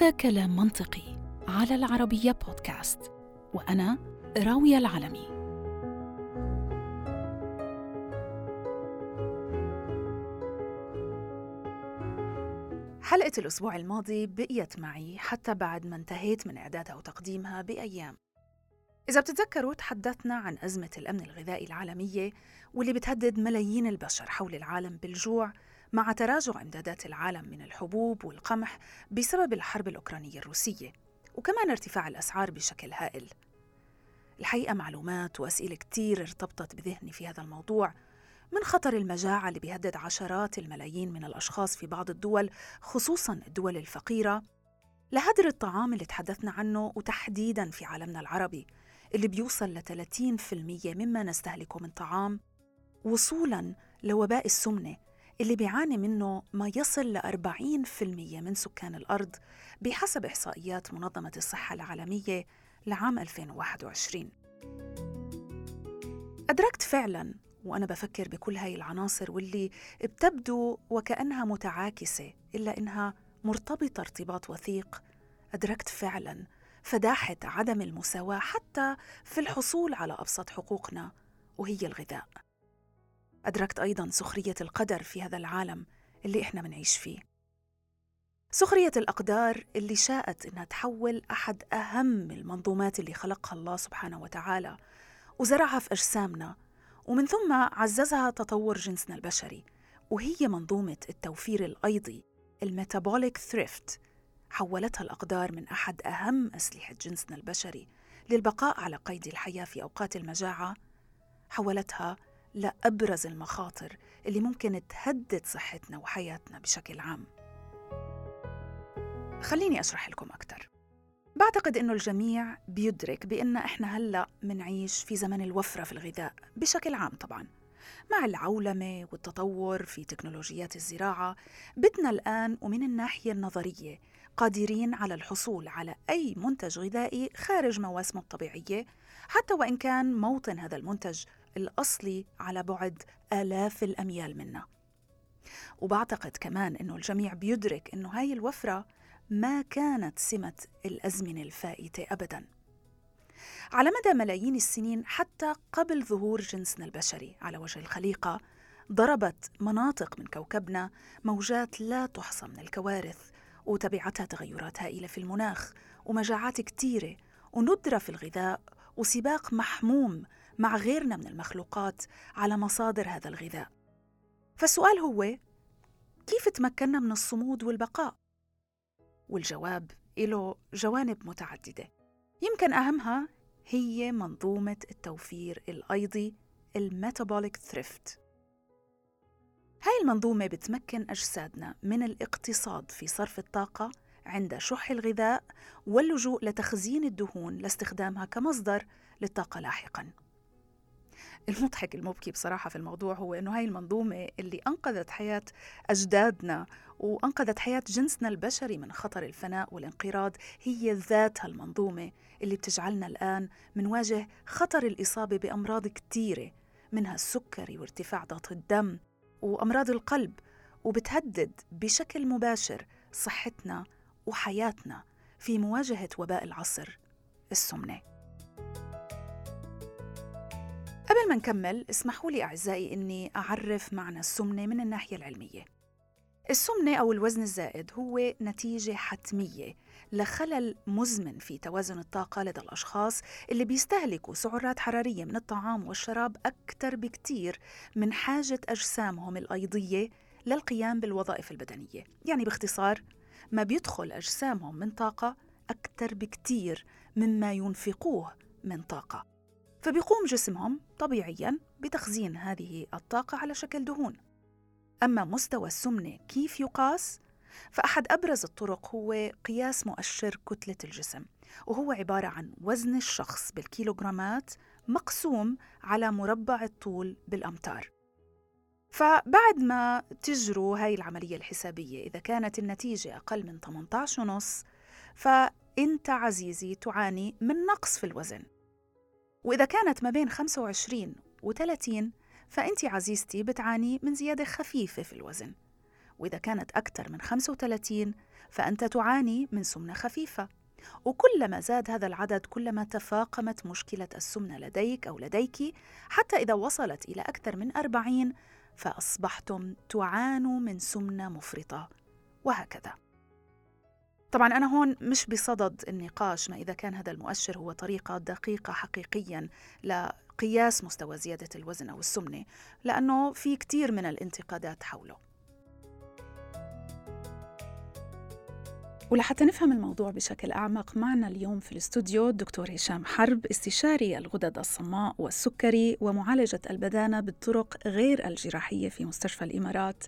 هذا كلام منطقي على العربية بودكاست وأنا راوية العلمي. حلقة الأسبوع الماضي بقيت معي حتى بعد ما انتهيت من إعدادها وتقديمها بأيام. إذا بتتذكروا تحدثنا عن أزمة الأمن الغذائي العالمية واللي بتهدد ملايين البشر حول العالم بالجوع مع تراجع امدادات العالم من الحبوب والقمح بسبب الحرب الأوكرانية الروسية وكمان ارتفاع الأسعار بشكل هائل. الحقيقة معلومات وأسئلة كتير ارتبطت بذهني في هذا الموضوع من خطر المجاعة اللي بيهدد عشرات الملايين من الأشخاص في بعض الدول خصوصا الدول الفقيرة. لهدر الطعام اللي تحدثنا عنه وتحديدا في عالمنا العربي اللي بيوصل ل 30% مما نستهلكه من طعام وصولا لوباء السمنة اللي بيعاني منه ما يصل ل 40% من سكان الأرض بحسب إحصائيات منظمة الصحة العالمية لعام 2021 أدركت فعلا وأنا بفكر بكل هاي العناصر واللي بتبدو وكأنها متعاكسة إلا إنها مرتبطة ارتباط وثيق أدركت فعلا فداحة عدم المساواة حتى في الحصول على أبسط حقوقنا وهي الغذاء. أدركت أيضا سخرية القدر في هذا العالم اللي إحنا منعيش فيه. سخرية الأقدار اللي شاءت إنها تحول أحد أهم المنظومات اللي خلقها الله سبحانه وتعالى وزرعها في أجسامنا ومن ثم عززها تطور جنسنا البشري وهي منظومة التوفير الأيضي الميتابوليك ثريفت حولتها الأقدار من أحد أهم أسلحة جنسنا البشري للبقاء على قيد الحياة في أوقات المجاعة. حولتها لأبرز المخاطر اللي ممكن تهدد صحتنا وحياتنا بشكل عام. خليني أشرح لكم أكثر بعتقد إنه الجميع بيدرك بأن إحنا هلأ منعيش في زمن الوفرة في الغذاء بشكل عام طبعاً. مع العولمة والتطور في تكنولوجيات الزراعة بدنا الآن ومن الناحية النظرية قادرين على الحصول على أي منتج غذائي خارج مواسمه الطبيعية حتى وإن كان موطن هذا المنتج الأصلي على بعد آلاف الأميال منا. وبعتقد كمان أنه الجميع بيدرك أنه هاي الوفرة ما كانت سمة الأزمنة الفائتة أبداً. على مدى ملايين السنين حتى قبل ظهور جنسنا البشري على وجه الخليقة ضربت مناطق من كوكبنا موجات لا تحصى من الكوارث وتبعتها تغيرات هائلة في المناخ ومجاعات كتيرة وندرة في الغذاء وسباق محموم مع غيرنا من المخلوقات على مصادر هذا الغذاء. فالسؤال هو كيف تمكنا من الصمود والبقاء؟ والجواب له جوانب متعددة. يمكن أهمها هي منظومة التوفير الأيضي الميتابوليك ثريفت. هاي المنظومة بتمكن أجسادنا من الاقتصاد في صرف الطاقة عند شح الغذاء واللجوء لتخزين الدهون لاستخدامها كمصدر للطاقة لاحقا. المضحك المبكي بصراحة في الموضوع هو أنه هاي المنظومة اللي أنقذت حياة أجدادنا وأنقذت حياة جنسنا البشري من خطر الفناء والانقراض هي ذات هالمنظومة اللي بتجعلنا الآن منواجه خطر الإصابة بأمراض كتيرة منها السكري وارتفاع ضغط الدم وأمراض القلب وبتهدد بشكل مباشر صحتنا وحياتنا في مواجهة وباء العصر السمنة. قبل ما نكمل اسمحوا لي أعزائي أني أعرف معنى السمنة من الناحية العلمية. السمنة أو الوزن الزائد هو نتيجة حتمية لخلل مزمن في توازن الطاقة لدى الأشخاص اللي بيستهلكوا سعرات حرارية من الطعام والشراب أكثر بكتير من حاجة أجسامهم الأيضية للقيام بالوظائف البدنية. يعني باختصار ما بيدخل أجسامهم من طاقة أكثر بكتير مما ينفقوه من طاقة. فبيقوم جسمهم طبيعيا بتخزين هذه الطاقة على شكل دهون. أما مستوى السمنة كيف يقاس؟ فأحد أبرز الطرق هو قياس مؤشر كتلة الجسم وهو عبارة عن وزن الشخص بالكيلوغرامات مقسوم على مربع الطول بالأمتار. فبعد ما تجروا هاي العملية الحسابية إذا كانت النتيجة أقل من 18 ونص فأنت عزيزي تعاني من نقص في الوزن. وإذا كانت ما بين 25 و 30 فأنت عزيزتي بتعاني من زيادة خفيفة في الوزن. وإذا كانت أكثر من 35 فأنت تعاني من سمنة خفيفة. وكلما زاد هذا العدد كلما تفاقمت مشكلة السمنة لديك أو لديك حتى إذا وصلت إلى أكثر من أربعين فأصبحتم تعانوا من سمنة مفرطة. وهكذا. طبعا أنا هون مش بصدد النقاش ما إذا كان هذا المؤشر هو طريقة دقيقة حقيقيا لقياس مستوى زيادة الوزن أو السمنة لأنه في كتير من الانتقادات حوله. ولحتى نفهم الموضوع بشكل أعمق معنا اليوم في الاستوديو الدكتور هشام حرب استشاري الغدد الصماء والسكري ومعالجة البدانة بالطرق غير الجراحية في مستشفى الإمارات.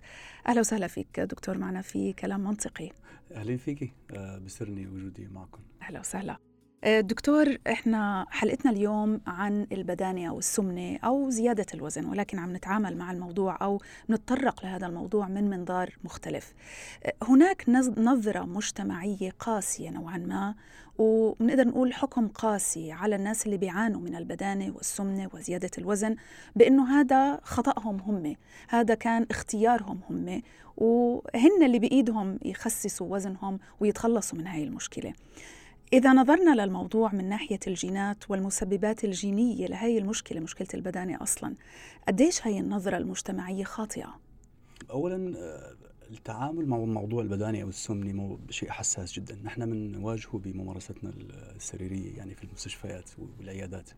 أهلا وسهلا فيك دكتور معنا في كلام منطقي. أهلا فيكي آه، بسرني وجودي معكم. أهلا وسهلا. دكتور إحنا حلقتنا اليوم عن البدانة أو السمنة أو زيادة الوزن ولكن عم نتعامل مع الموضوع أو نتطرق لهذا الموضوع من منظار مختلف. آه، هناك نظرة مجتمعية قاسية نوعا ما وبنقدر نقول حكم قاسي على الناس اللي بيعانوا من البدانة والسمنة وزيادة الوزن بأنه هذا خطأهم هم، هذا كان اختيارهم هم وهن اللي بإيدهم يخسسوا وزنهم ويتخلصوا من هاي المشكلة. إذا نظرنا للموضوع من ناحية الجينات والمسببات الجينية لهي المشكلة مشكلة البدانة أصلا قديش هي النظرة المجتمعية خاطئة؟ أولا آه، التعامل مع موضوع البدانة أو السمنة شيء حساس جدا. نحن بنواجهه بممارستنا السريرية يعني في المستشفيات والعيادات.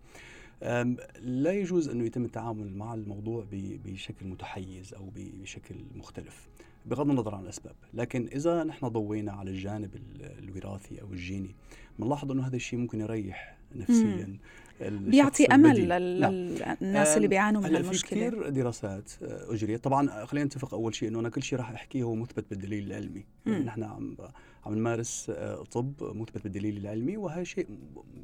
لا يجوز أنه يتم التعامل مع الموضوع بشكل متحيز أو بشكل مختلف بغض النظر عن الأسباب، لكن إذا نحن ضوينا على الجانب الوراثي أو الجيني بنلاحظ إنه هذا الشيء ممكن يريح نفسيا بيعطي أمل للناس نعم. اللي بيعانوا من المشكلة في كثير دراسات آه، أجريت. طبعا خلينا نتفق أول شيء إنه أنا كل شيء راح أحكيه هو مثبت بالدليل العلمي. يعني نحن عم عم نمارس آه، طب مثبت بالدليل العلمي وهذا شيء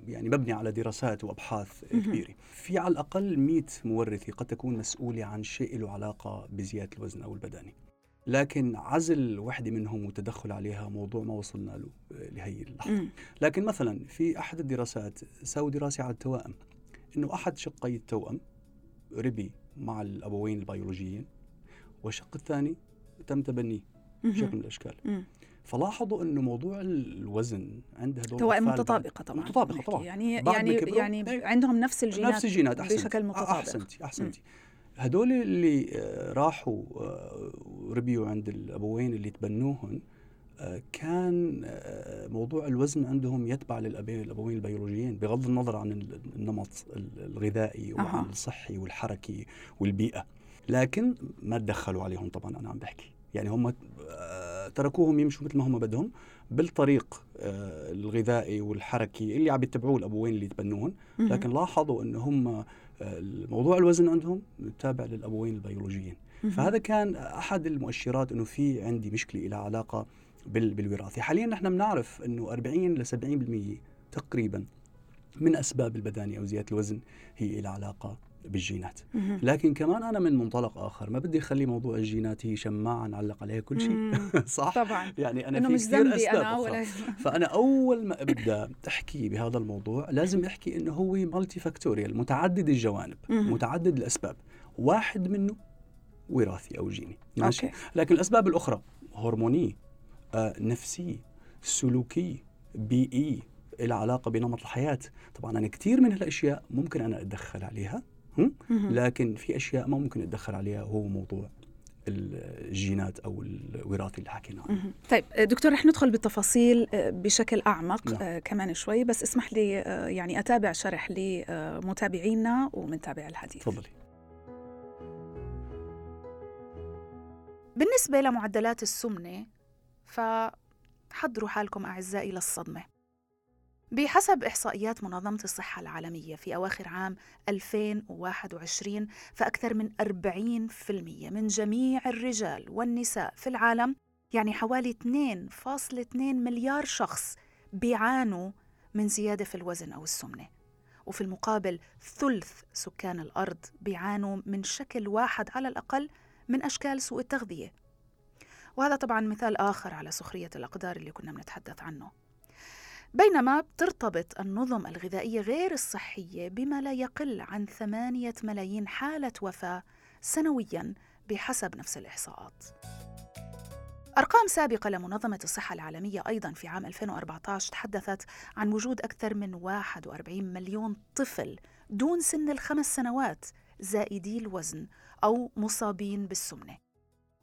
يعني مبني على دراسات وأبحاث كبيرة. في على الأقل 100 مورثة قد تكون مسؤولة عن شيء له علاقة بزيادة الوزن أو البدني. لكن عزل وحدة منهم والتدخل عليها موضوع ما وصلنا له آه، لهي اللحظة. لكن مثلا في أحد الدراسات سووا دراسة على التوائم أنه أحد شقي التوأم ربي مع الأبوين البيولوجيين والشق الثاني تم تبنيه بشكل من الأشكال. فلاحظوا إنه موضوع الوزن عند هدول توائم متطابقة طبعا. متطابقة طبعا. يعني يعني يعني إيه. عندهم نفس الجينات نفس الجينات أحسنتي. بشكل متطابق. أحسنتي أحسنتي. هدول اللي آه، راحوا آه، وربيوا عند الابوين اللي تبنوهن آه، كان موضوع الوزن عندهم يتبع للابين الأبوين البيولوجيين بغض النظر عن النمط الغذائي وعن الصحي والحركي والبيئة. لكن ما تدخلوا عليهم طبعا أنا عم بحكي. يعني هم تركوهم يمشوا مثل ما هم بدهم بالطريق الغذائي والحركي اللي عم يتبعوه الأبوين اللي تبنوهن. لكن لاحظوا انه هم موضوع الوزن عندهم تابع للأبوين البيولوجيين. فهذا كان أحد المؤشرات إنه في عندي مشكلة لها علاقة بالوراثة. حاليا نحن بنعرف إنه 40 ل 70% تقريبا من أسباب البدانه أو زيادة الوزن هي لها علاقة بالجينات. لكن كمان أنا من منطلق آخر ما بدي أخلي موضوع الجينات هي شماعه نعلق عليها كل شيء. صح؟ طبعا. يعني أنا في كثير أسباب أنا ولا فأنا أول ما أبدأ أحكي بهذا الموضوع لازم أحكي إنه هو مالتي فاكتوريال متعدد الجوانب متعدد الأسباب. واحد منه وراثي أو جيني. ماشي؟ أوكي. لكن الأسباب الأخرى هرمونيه آه نفسيه سلوكيه بيئيه لها علاقة بنمط الحياة. طبعا أنا كثير من هالأشياء ممكن أنا أتدخل عليها. لكن في أشياء ما ممكن أتدخل عليها وهو موضوع الجينات أو الوراثي اللي حكينا عنه. طيب دكتور رح ندخل بالتفاصيل آه، بشكل أعمق نعم. آه، كمان شوي بس اسمح لي آه، يعني أتابع شرح لمتابعينا ومنتابع الحديث. تفضلي. بالنسبة لمعدلات السمنة فحضروا حالكم أعزائي للصدمة. بحسب إحصائيات منظمة الصحة العالمية في أواخر عام 2021 فأكثر من 40% من جميع الرجال والنساء في العالم يعني حوالي 2.2 مليار شخص بيعانوا من زيادة في الوزن أو السمنة. وفي المقابل ثلث سكان الأرض بيعانوا من شكل واحد على الأقل من أشكال سوء التغذية. وهذا طبعا مثال آخر على سخرية الأقدار اللي كنا بنتحدث عنه. بينما ترتبط النظم الغذائية غير الصحية بما لا يقل عن ثمانية ملايين حالة وفاة سنويا بحسب نفس الإحصاءات. أرقام سابقة لمنظمة الصحة العالمية أيضا في عام 2014 تحدثت عن وجود أكثر من 41 مليون طفل دون سن الخمس سنوات زائدي الوزن أو مصابين بالسمنة.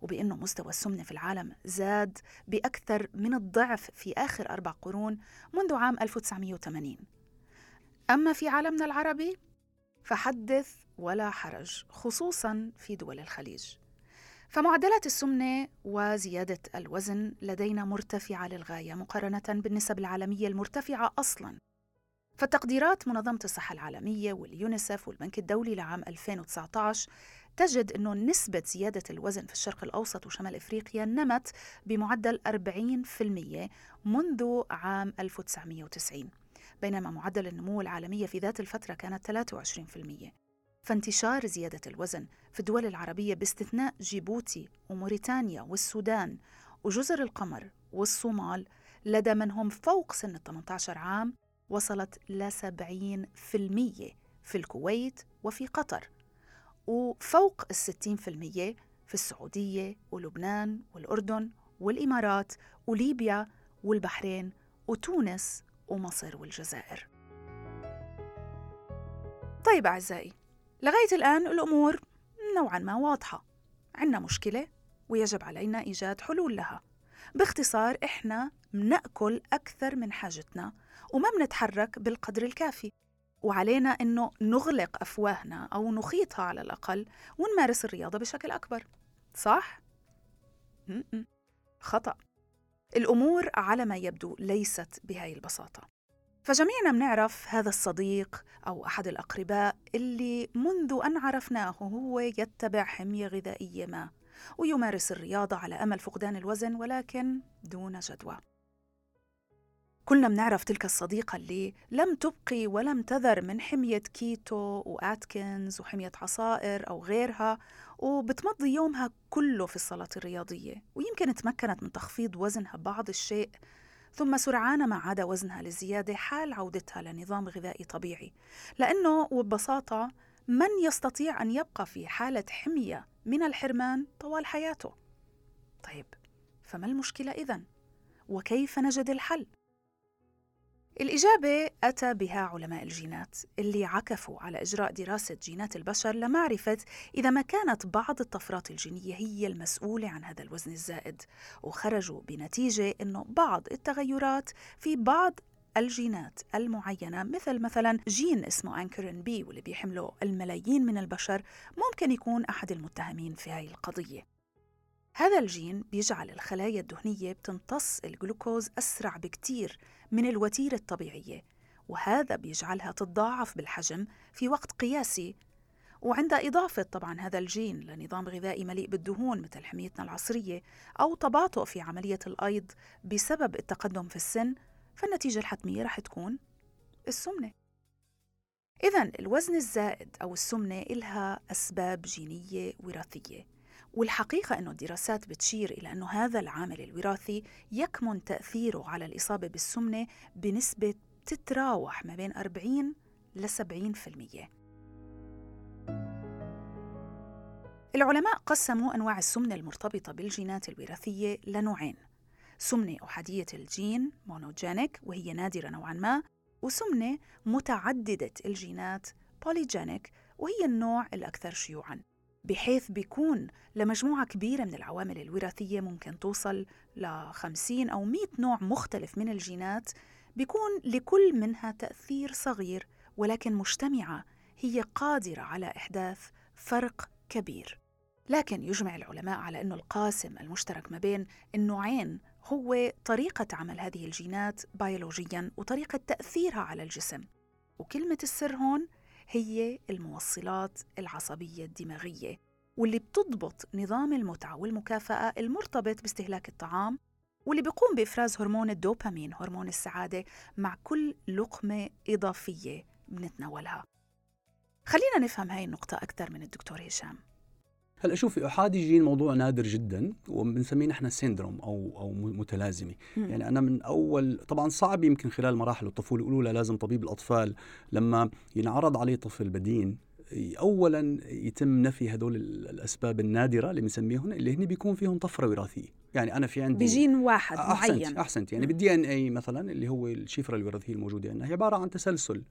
وبأنه مستوى السمنة في العالم زاد بأكثر من الضعف في آخر أربع قرون منذ عام 1980 أما في عالمنا العربي فحدث ولا حرج خصوصا في دول الخليج. فمعدلات السمنة وزيادة الوزن لدينا مرتفعة للغاية مقارنة بالنسب العالمية المرتفعة أصلاً. فتقديرات منظمة الصحة العالمية واليونيسف والبنك الدولي لعام 2019 تجد أنه نسبة زيادة الوزن في الشرق الأوسط وشمال إفريقيا نمت بمعدل 40% منذ عام 1990 بينما معدل النمو العالمية في ذات الفترة كانت 23% فانتشار زيادة الوزن في الدول العربية باستثناء جيبوتي وموريتانيا والسودان وجزر القمر والصومال لدى من هم فوق سن ال 18 عام وصلت ل 70% في الكويت وفي قطر. وفوق ال 60% في السعودية ولبنان والأردن والإمارات وليبيا والبحرين وتونس ومصر والجزائر. طيب أعزائي لغاية الآن الأمور نوعا ما واضحة. عندنا مشكلة ويجب علينا إيجاد حلول لها. باختصار إحنا بنأكل أكثر من حاجتنا وما بنتحرك بالقدر الكافي. وعلينا إنه نغلق أفواهنا أو نخيطها على الأقل ونمارس الرياضة بشكل أكبر. صح؟ م-م. خطأ. الأمور على ما يبدو ليست بهاي البساطة. فجميعنا بنعرف هذا الصديق أو أحد الأقرباء اللي منذ أن عرفناه هو يتبع حمية غذائية ما ويمارس الرياضة على أمل فقدان الوزن ولكن دون جدوى. كلنا بنعرف تلك الصديقة اللي لم تبقي ولم تذر من حمية كيتو وآتكنز وحمية عصائر أو غيرها وبتمضي يومها كله في الصلاة الرياضية ويمكن تمكنت من تخفيض وزنها بعض الشيء ثم سرعان ما عاد وزنها للزيادة حال عودتها لنظام غذائي طبيعي لأنه وببساطة من يستطيع أن يبقى في حالة حمية من الحرمان طوال حياته طيب فما المشكلة إذن؟ وكيف نجد الحل؟ الإجابة أتى بها علماء الجينات اللي عكفوا على إجراء دراسة جينات البشر لمعرفة إذا ما كانت بعض الطفرات الجينية هي المسؤولة عن هذا الوزن الزائد وخرجوا بنتيجة أنه بعض التغيرات في بعض الجينات المعينة مثل مثلا جين اسمه Ankyrin B واللي بيحمله الملايين من البشر ممكن يكون أحد المتهمين في هذه القضية. هذا الجين بيجعل الخلايا الدهنية بتمتص الجلوكوز أسرع بكتير من الوتيرة الطبيعية وهذا بيجعلها تتضاعف بالحجم في وقت قياسي. وعند إضافة طبعا هذا الجين لنظام غذائي مليء بالدهون مثل حميتنا العصرية أو تباطؤ في عملية الأيض بسبب التقدم في السن فالنتيجة الحتمية رح تكون السمنة. إذا الوزن الزائد أو السمنة إلها أسباب جينية وراثية. والحقيقة أن الدراسات بتشير إلى أن هذا العامل الوراثي يكمن تأثيره على الإصابة بالسمنة بنسبة تتراوح ما بين 40 ل 70%. العلماء قسموا أنواع السمنة المرتبطة بالجينات الوراثية لنوعين سمنة أحادية الجين monogenic وهي نادرة نوعا ما وسمنة متعددة الجينات polygenic وهي النوع الأكثر شيوعاً بحيث بيكون لمجموعة كبيرة من العوامل الوراثية ممكن توصل ل 50 أو 100 نوع مختلف من الجينات. بيكون لكل منها تأثير صغير ولكن مجتمعة هي قادرة على إحداث فرق كبير. لكن يجمع العلماء على أنه القاسم المشترك ما بين النوعين هو طريقة عمل هذه الجينات بيولوجيا وطريقة تأثيرها على الجسم. وكلمة السر هون هي الموصلات العصبية الدماغية واللي بتضبط نظام المتعة والمكافأة المرتبط باستهلاك الطعام واللي بيقوم بإفراز هرمون الدوبامين هرمون السعادة مع كل لقمة إضافية بنتناولها. خلينا نفهم هاي النقطة أكثر من الدكتور هشام. هلا شوفي أحادي جين موضوع نادر جدا وبنسميه نحن syndrome أو أو متلازمة. يعني أنا من أول طبعا صعب يمكن خلال مراحل الطفولة الاولى لازم طبيب الأطفال لما ينعرض عليه طفل بدين اولا يتم نفي هذول الأسباب النادرة اللي بنسميهم اللي هن بيكون فيهم طفرة وراثية يعني أنا في عندي بجين واحد أحسنت معين أحسنت يعني. بالدي ان اي مثلا اللي هو الشفرة الوراثية الموجودة عندنا هي عبارة عن تسلسل.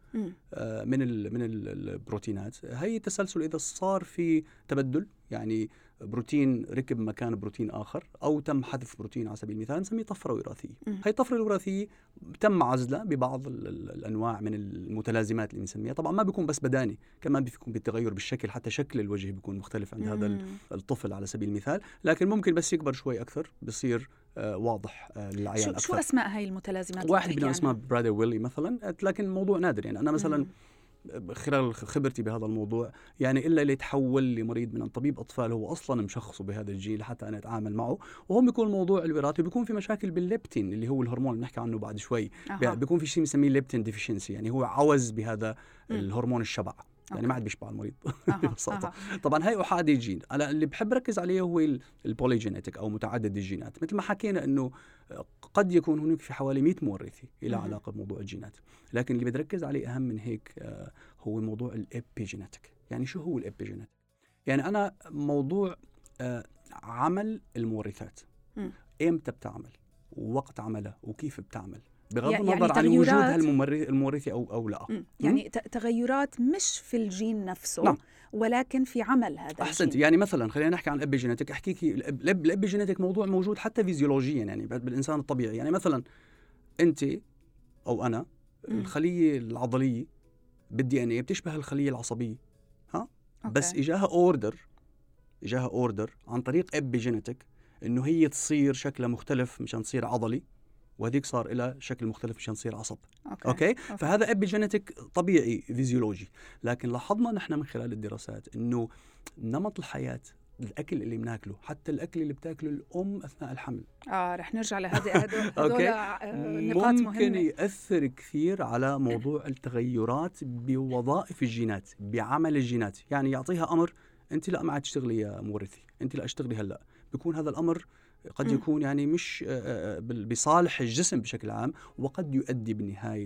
آه، من ال من ال- البروتينات هي التسلسل إذا صار في تبدل يعني بروتين ركب مكان بروتين آخر أو تم حذف بروتين على سبيل المثال نسميه طفرة وراثية. هي الطفرة الوراثية تم عزلها ببعض ال- ال- الأنواع من المتلازمات اللي بنسميها طبعا ما بيكون بس بداني كمان بيكون بالتغير بالشكل حتى شكل الوجه بيكون مختلف عند هذا. الطفل على سبيل المثال لكن ممكن بس يكبر شوي أكثر بصير آه، واضح آه، للعيان شو, أكثر شو أسماء هاي المتلازمات واحد اسمه عنها؟ Prader-Willi مثلا لكن الموضوع نادر يعني أنا مثلا مم. خلال خبرتي بهذا الموضوع يعني إلا اللي يتحول لمريض من طبيب أطفال هو أصلا مشخصه بهذا الجيل حتى أنا أتعامل معه وهو بيكون موضوع الوراثي بيكون في مشاكل بالليبتين اللي هو الهرمون اللي بنحكي عنه بعد شوي أها. بيكون في شيء بنسميه leptin deficiency يعني هو عوز بهذا. الهرمون الشبع يعني okay. ما عاد بيشبع المريض. ببساطة. طبعا هاي أحادي جين أنا اللي بحب ركز عليه هو ال- polygenetic أو متعدد الجينات مثل ما حكينا إنه قد يكون هناك في حوالي 100 مورثي مهم. علاقة بموضوع الجينات. لكن اللي بدي ركز عليه أهم من هيك آه، هو موضوع ال epigenetic يعني شو هو ال epigenetic يعني أنا موضوع آه، عمل المورثات. إمتى بتعمل؟ ووقت عملها؟ وكيف بتعمل؟ بغض يعني النظر عن وجود تغيرات- هالممر- المورثي أو أو لا. يعني تغيرات مش في الجين نفسه. نعم. ولكن في عمل هذا أحسنت. الجين. يعني مثلا خلينا نحكي عن ال epigenetic احكيك ال epigenetic موضوع موجود حتى فيزيولوجيا يعني بالإنسان الطبيعي. يعني مثلا أنت أو أنا. الخلية العضلية بال DNA بتشبه الخلية العصبية بس okay. إجاها order إجاها order عن طريق epigenetic إنه هي تصير شكلها مختلف مشان تصير عضلي. وهذيك صار لها شكل مختلف مشان تصير عصب okay. okay okay. فهذا epigenetic طبيعي فيزيولوجي لكن لاحظنا نحن من خلال الدراسات إنه نمط الحياة الأكل اللي بناكله حتى الأكل اللي بتاكله الأم أثناء الحمل آه رح نرجع لهذه هدول okay. نقاط ممكن مهمه يأثر كثير على موضوع التغيرات بوظائف الجينات بعمل الجينات يعني يعطيها أمر أنت لا ما عاد تشتغلي يا مورثي أنت لا أشتغلي هلأ بيكون هذا الأمر قد. يكون يعني مش آه، آه، بال- بصالح الجسم بشكل عام وقد يؤدي بالنهاية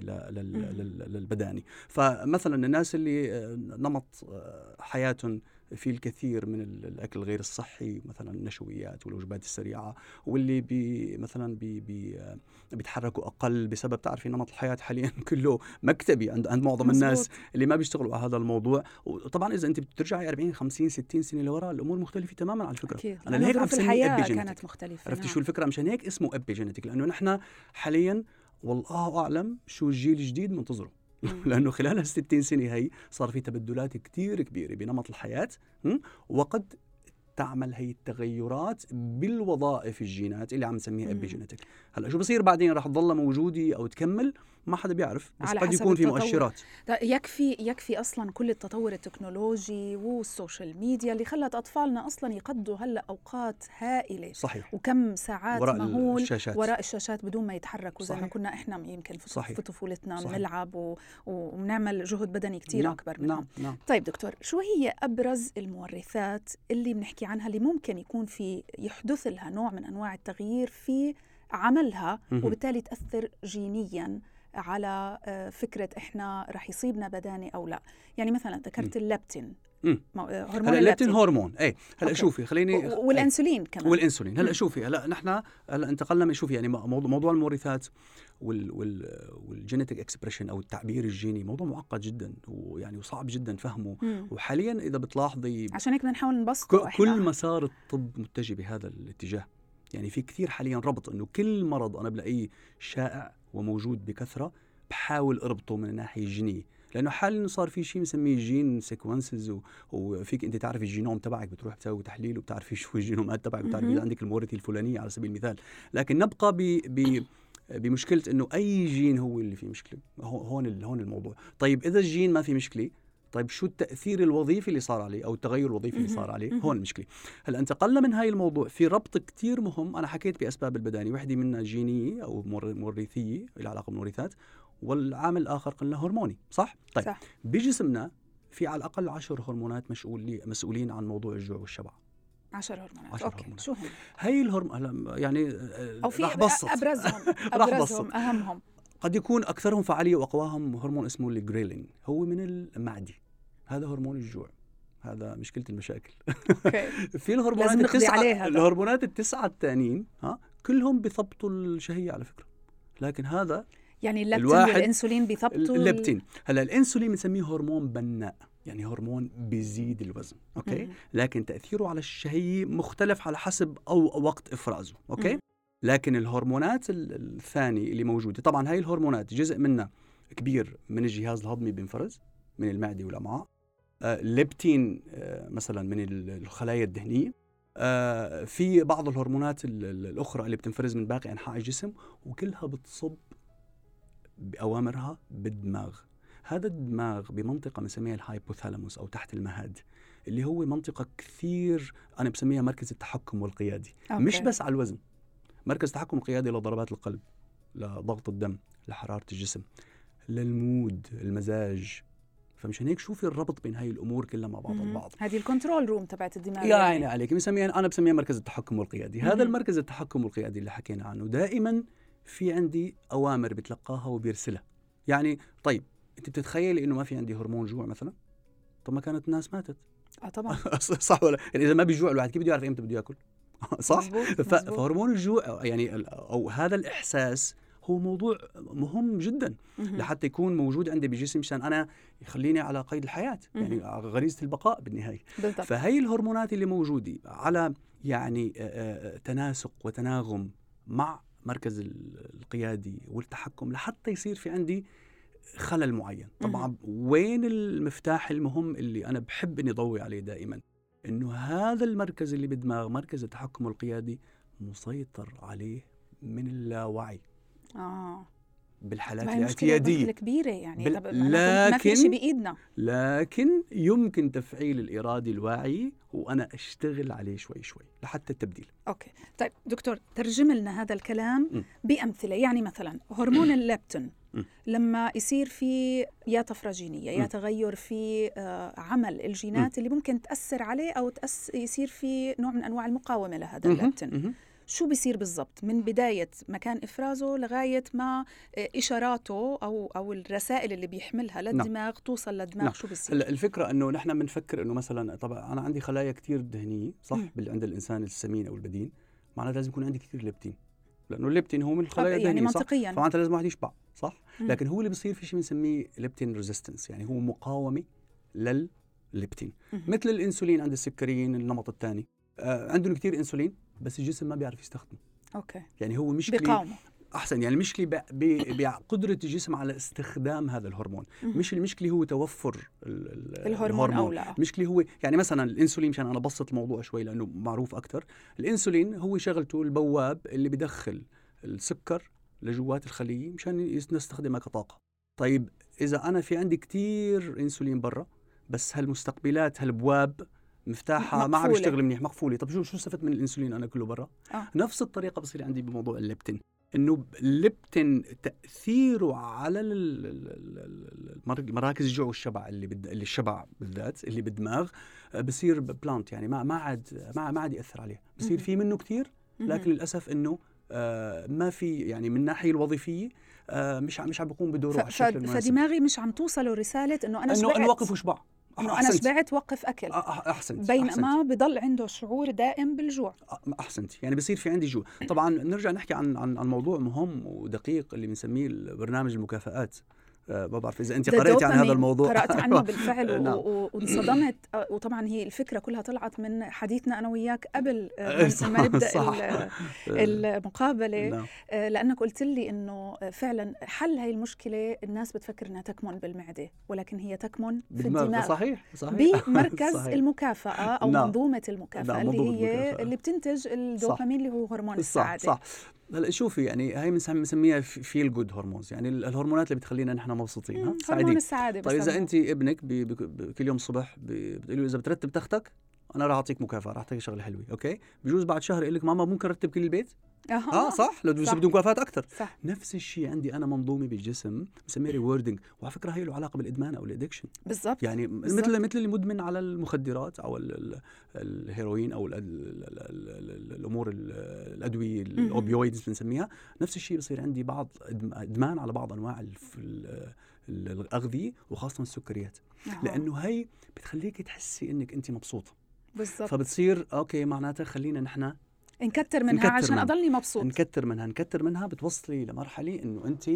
للبداني فمثلا الناس اللي آه، نمط آه، حياتهم في الكثير من ال- الأكل الغير الصحي مثلا النشويات والوجبات السريعة واللي بي مثلا بي بي آه، بيتحركوا أقل بسبب تعرفي نمط الحياة حاليا كله مكتبي عند عند معظم مزبوط. الناس اللي ما بيشتغلوا على هذا الموضوع وطبعا إذا أنت بترجعي 40 50 60 سنة لورا الأمور مختلفة تماما على فكرة أنا لأنه لهيك عم الحياة. كانت مختلفة عرفتي نعم. شو الفكرة مشان هيك اسمه ابيجينيتك لأنه نحن حاليا والله أعلم شو الجيل الجديد منتظره. لأنه خلال ال 60 سنة هي صار في تبدلات كتير كبيرة بنمط الحياة? وقد تعمل هي التغيرات بالوظائف الجينات اللي عم نسميها. ابيجينيتك هلأ شو بصير بعدين رح تضلها موجودة أو تكمل ما حدا بيعرف بس على قد يكون في. مؤشرات يكفي يكفي أصلا كل التطور التكنولوجي وال social media اللي خلت أطفالنا أصلا يقضوا هلأ أوقات هائلة صحيح وكم ساعات وراء مهول الشاشات وراء الشاشات بدون ما يتحركوا زي ما. كنا إحنا يمكن في, صحيح. في طفولتنا. بنلعب و... وبنعمل جهد بدني كتير نعم أكبر منهم نعم نعم طيب دكتور شو هي أبرز المورثات اللي بنحكي عنها اللي ممكن يكون في يحدث لها نوع من أنواع التغيير في عملها. وبالتالي تأثر جينيا على آه، فكرة إحنا رح يصيبنا بداني أو لا. يعني مثلا ذكرت آه، هرمون هلا اللابتين هرمون. اي هلا okay. شوفي خليني والإنسولين كمان. والإنسولين. هلا. شوفي هلا نحن هلا انتقلنا شوفي يعني موضوع موضوع المورثات وال وال وال genetic expression أو التعبير الجيني موضوع معقد جدا ويعني وصعب جدا فهمه. مم. وحاليا إذا بتلاحظي عشان هيك بدنا نحاول نبسطه كل مسار الطب متجه بهذا الاتجاه. يعني في كثير حاليا ربط إنه كل مرض أنا بلاقيه شائع وموجود بكثرة بحاول أربطه من الناحيه الجينيه لأنه حاليا صار في شيء بنسميه gene sequences وفيك أنت تعرف الجينوم تبعك بتروح تسوي تحليل وبتعرفي شو الجينومات تبعك بتعرفي. اذا عندك المورثه الفلانية على سبيل المثال. لكن نبقى ب ب بمشكلة إنه أي جين هو اللي فيه مشكلة. هو- هون هون الموضوع. طيب إذا الجين ما في مشكلة طيب شو التأثير الوظيفي اللي صار عليه أو التغير الوظيفي اللي. صار عليه. هون المشكلة هلأ انتقلنا من هاي الموضوع في ربط كتير مهم أنا حكيت بأسباب البداني وحدة منها جينية أو مور- مورثيه لها علاقة بالمورثات والعامل الآخر قلنا هرموني صح طيب صح. بجسمنا في على الأقل عشر هرمونات مسؤولين مسؤولين عن موضوع الجوع والشبع عشر هرمونات عشر okay هرمونات. شو هم هي الهرمون يعني أو في أبرزهم أبرزهم. أهمهم قد يكون أكثرهم فعالية وأقواهم هرمون اسمه الجريلين هو من المعدة. هذا هرمون الجوع. هذا مشكلة المشاكل. okay. في الهرمونات التسعه عليه هذا. الهرمونات التسعة الثانيين ها كلهم بيثبطوا الشهية على فكرة. لكن هذا يعني اللبتين الواحد- والإنسولين بيثبطوا ال- الليبتين هلا الإنسولين بنسميه هرمون بناء يعني هرمون بيزيد الوزن okay؟ مم. لكن تأثيره على الشهية مختلف على حسب أو وقت إفرازه okay؟ مم. لكن الهرمونات ال- الثانية اللي موجودة طبعا هاي الهرمونات جزء منها كبير من الجهاز الهضمي بينفرز من المعدة والأمعاء. آه، ليبتين آه، مثلا من ال- الخلايا الدهنية. آه، في بعض الهرمونات ال- ال- الأخرى اللي بتنفرز من باقي أنحاء الجسم وكلها بتصب بأوامرها بالدماغ. هذا الدماغ بمنطقة بنسميها الهايبوثالاموس أو تحت المهاد اللي هو منطقة كثير أنا بسميها مركز التحكم والقيادي. okay. مش بس على الوزن. مركز التحكم القيادي لضربات القلب لضغط الدم لحرارة الجسم لل mood المزاج. فمشان هيك شوفي الربط بين هاي الأمور كلها مع بعض. البعض. هذه ال control room تبعت الدماغ. يا عيني عليك. بنسميها أنا بسميها مركز التحكم والقيادي هذا. المركز التحكم والقيادي اللي حكينا عنه دائما في عندي أوامر بتلقاها وبيرسلها. يعني طيب أنت بتتخيلي إنه ما في عندي هرمون جوع مثلا؟ طب ما كانت الناس ماتت. آه طبعا. صح ولا يعني إذا ما بيجوع الواحد كيف بده يعرف إمتى بده يأكل؟ صح مزبوط. ف- مزبوط. فهرمون الجوع يعني أو هذا الإحساس هو موضوع مهم جدا مهم. لحتى يكون موجود عندي بجسمي مشان أنا يخليني على قيد الحياة يعني غريزة البقاء بالنهاية بالضبط فهي الهرمونات اللي موجودة على يعني تناسق وتناغم مع مركز ال- القيادي والتحكم لحتى يصير في عندي خلل معين طبعا وين المفتاح المهم اللي أنا بحب إني ضوي عليه دائما إنه هذا المركز اللي بالدماغ مركز التحكم القيادي مسيطر عليه من اللاوعي. آه. بالحالات الاعتيادية. كبيرة يعني. بال- معناته ما في لكن- شيء بإيدنا. لكن يمكن تفعيل الإرادة الواعي وأنا أشتغل عليه شوي شوي لحتى التبديل. أوكي. طيب دكتور ترجم لنا هذا الكلام م. بأمثلة. يعني مثلا هرمون الليبتين م. لما يصير في يا طفره جينيه يا. تغير في آه، عمل الجينات اللي ممكن تأثر عليه أو تأس يصير في نوع من أنواع المقاومة لهذا مهم. شو بيصير بالضبط؟ من بداية مكان إفرازه لغاية ما آه، إشاراته أو أو الرسائل اللي بيحملها للدماغ توصل للدماغ نعم. شو بيصير؟ هلا الفكرة إنه نحن بنفكر إنه مثلا طبعا أنا عندي خلايا كتير دهنية صح. بال- عند الإنسان السمين أو البدين معناتها لازم يكون عندي كثير ليبتين لأنه الليبتين هو من الخلايا يعني الدهنية صح؟ منطقيا. فمعناتها لازم واحد يشبع صح؟ مم. لكن هو اللي بصير في شيء بنسميه leptin resistance يعني هو مقاومة للليبتين. مثل الإنسولين عند السكريين النمط الثاني. آه عندهم كثير إنسولين. بس الجسم ما بيعرف يستخدمه. okay. يعني هو مشكله بقاومه أحسن يعني المشكلة بقدره الجسم على استخدام هذا الهرمون. مش المشكلة هو توفر ال- ال- الهرمون أو لا. المشكلة هو يعني مثلا الإنسولين مشان أنا ابسط الموضوع شوي لأنه معروف أكثر الإنسولين هو شغلته البواب اللي بدخل السكر لجوات الخلية مشان نستخدمها كطاقة. طيب إذا أنا في عندي كتير إنسولين برا بس هالمستقبلات هالبواب مفتاحها ما عم. يشتغل منيح مقفولة طب شو شو استفدت من الإنسولين أنا كله برا آه. نفس الطريقة بصير عندي بموضوع الليبتين إنه الليبتين تأثيره على مراكز الجوع والشبع اللي بد... اللي الشبع بالذات اللي بالدماغ آه، بصير بلانت يعني ما ما عاد ما ما عاد يأثر عليه بصير. في منه كثير. لكن للأسف إنه آه، ما في يعني من الناحية الوظيفية آه، مش مش عم بقوم بدوره ف- على ف- الشكل المناسب فدماغي مش عم توصله رسالة إنه أنا شبعت إنه وقف وشبع أنا أحسنت. شبعت وقف أكل. احسنت أحسنت. بينما بضل عنده شعور دائم بالجوع. أحسنت. يعني بصير في عندي جوع. طبعا نرجع نحكي عن عن عن موضوع مهم ودقيق اللي بنسميه برنامج المكافآت. ما بعرف إذا أنت ده قرأتي عن هذا. الموضوع قرات عنه بالفعل نعم. وانصدمت وطبعا هي الفكرة كلها طلعت من حديثنا أنا وياك قبل آه، صح، ما نبدأ صح. ال- المقابلة نعم. لأنك قلت لي إنه فعلا حل هاي المشكلة الناس بتفكر إنها تكمن بالمعدة ولكن هي تكمن في الدماغ صحيح صحيح بمركز صحيح. المكافأة أو نعم. منظومة المكافأة نعم، اللي هي المكافأة. اللي بتنتج الدوبامين اللي هو هرمون صح السعادة صح هلا شوفي يعني هي بنسم- بنسميها feel good hormones يعني ال- الهرمونات اللي بتخلينا نحن مبسوطين ها؟ سعيدين السعادة طيب إذا. انت ابنك بي بي كل يوم الصبح بتقولي له إذا بترتب تختك أنا راح أعطيك مكافأة راح أعطيك شغلة حلوة okay؟ بجوز بعد شهر يقول لك ماما ممكن رتب كل البيت؟ آه صح. لو. بده مكافآت أكثر صح. نفس الشيء عندي أنا منظومه بالجسم بسميها rewarding وعلى فكرة هي له علاقة بالإدمان أو ال addiction بالضبط. يعني بالضبط. مثل مثل اللي مدمن على المخدرات أو ال ال الهيروين أو ال ال ال ال ال الأمور ال- الأدوية ال opioids بنسميها. نفس الشيء بصير عندي بعض إدمان على بعض أنواع الأغذية وخاصة السكريات. لأنه هي بتخليك تحسي إنك انت مبسوطة. بالضبط. فبتصير okay معناتها خلينا نحن نكتر منها نكتر عشان منها. أضلني مبسوط. نكتر منها نكتر منها بتوصلي لمرحلة إنه أنت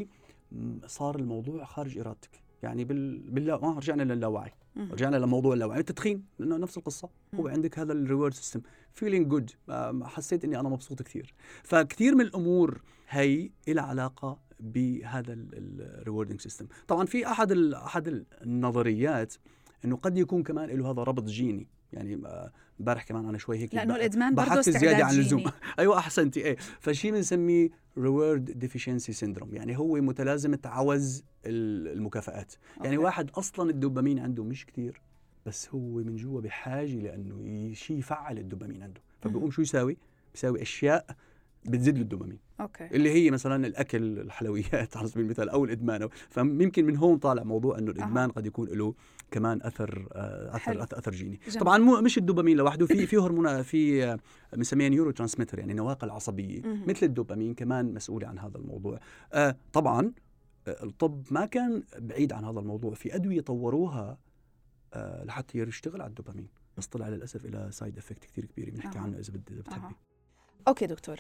صار الموضوع خارج إرادتك. يعني بال باللا آه رجعنا للاوعي. رجعنا لموضوع اللاوعي. التدخين لأنه نفس القصة. هو. عندك هذا ال reward system feeling good حسيت إني أنا مبسوط كثير. فكثير من الأمور هي لها علاقة بهذا ال rewarding system طبعا في أحد ال- أحد النظريات إنه قد يكون كمان له هذا ربط جيني. يعني آه، امبارح كمان أنا شوي هيك لأنه الإدمان برضه زيادة عن اللزوم. أيوه أحسنتي. إيه. فشي بنسميه reward deficiency syndrome يعني هو متلازمه عوز ال- المكافآت. يعني okay. واحد أصلا الدوبامين عنده مش كتير بس هو من جوا بحاجة لأنه شيء يفعل الدوبامين عنده. فبقوم. شو يساوي؟ بيساوي أشياء بتزيد له الدوبامين okay اللي هي مثلا الأكل الحلويات على سبيل المثال أو الإدمان فيمكن من هون طالع موضوع إنه الإدمان قد يكون له كمان أثر آه، حلو. أثر أثر, أثر جيني جميل. طبعا مو مش الدوبامين لوحده في في هرمون في آه، بنسميها neurotransmitter يعني نواقل عصبية. مثل الدوبامين كمان مسؤوله عن هذا الموضوع آه طبعا آه، الطب ما كان بعيد عن هذا الموضوع في أدوية طوروها آه لحتى يشتغل على الدوبامين بس طلع للأسف إله side effect كثير كبيره بنحكي أها. عنه إذا بت- إذا بتحبي أها. okay دكتور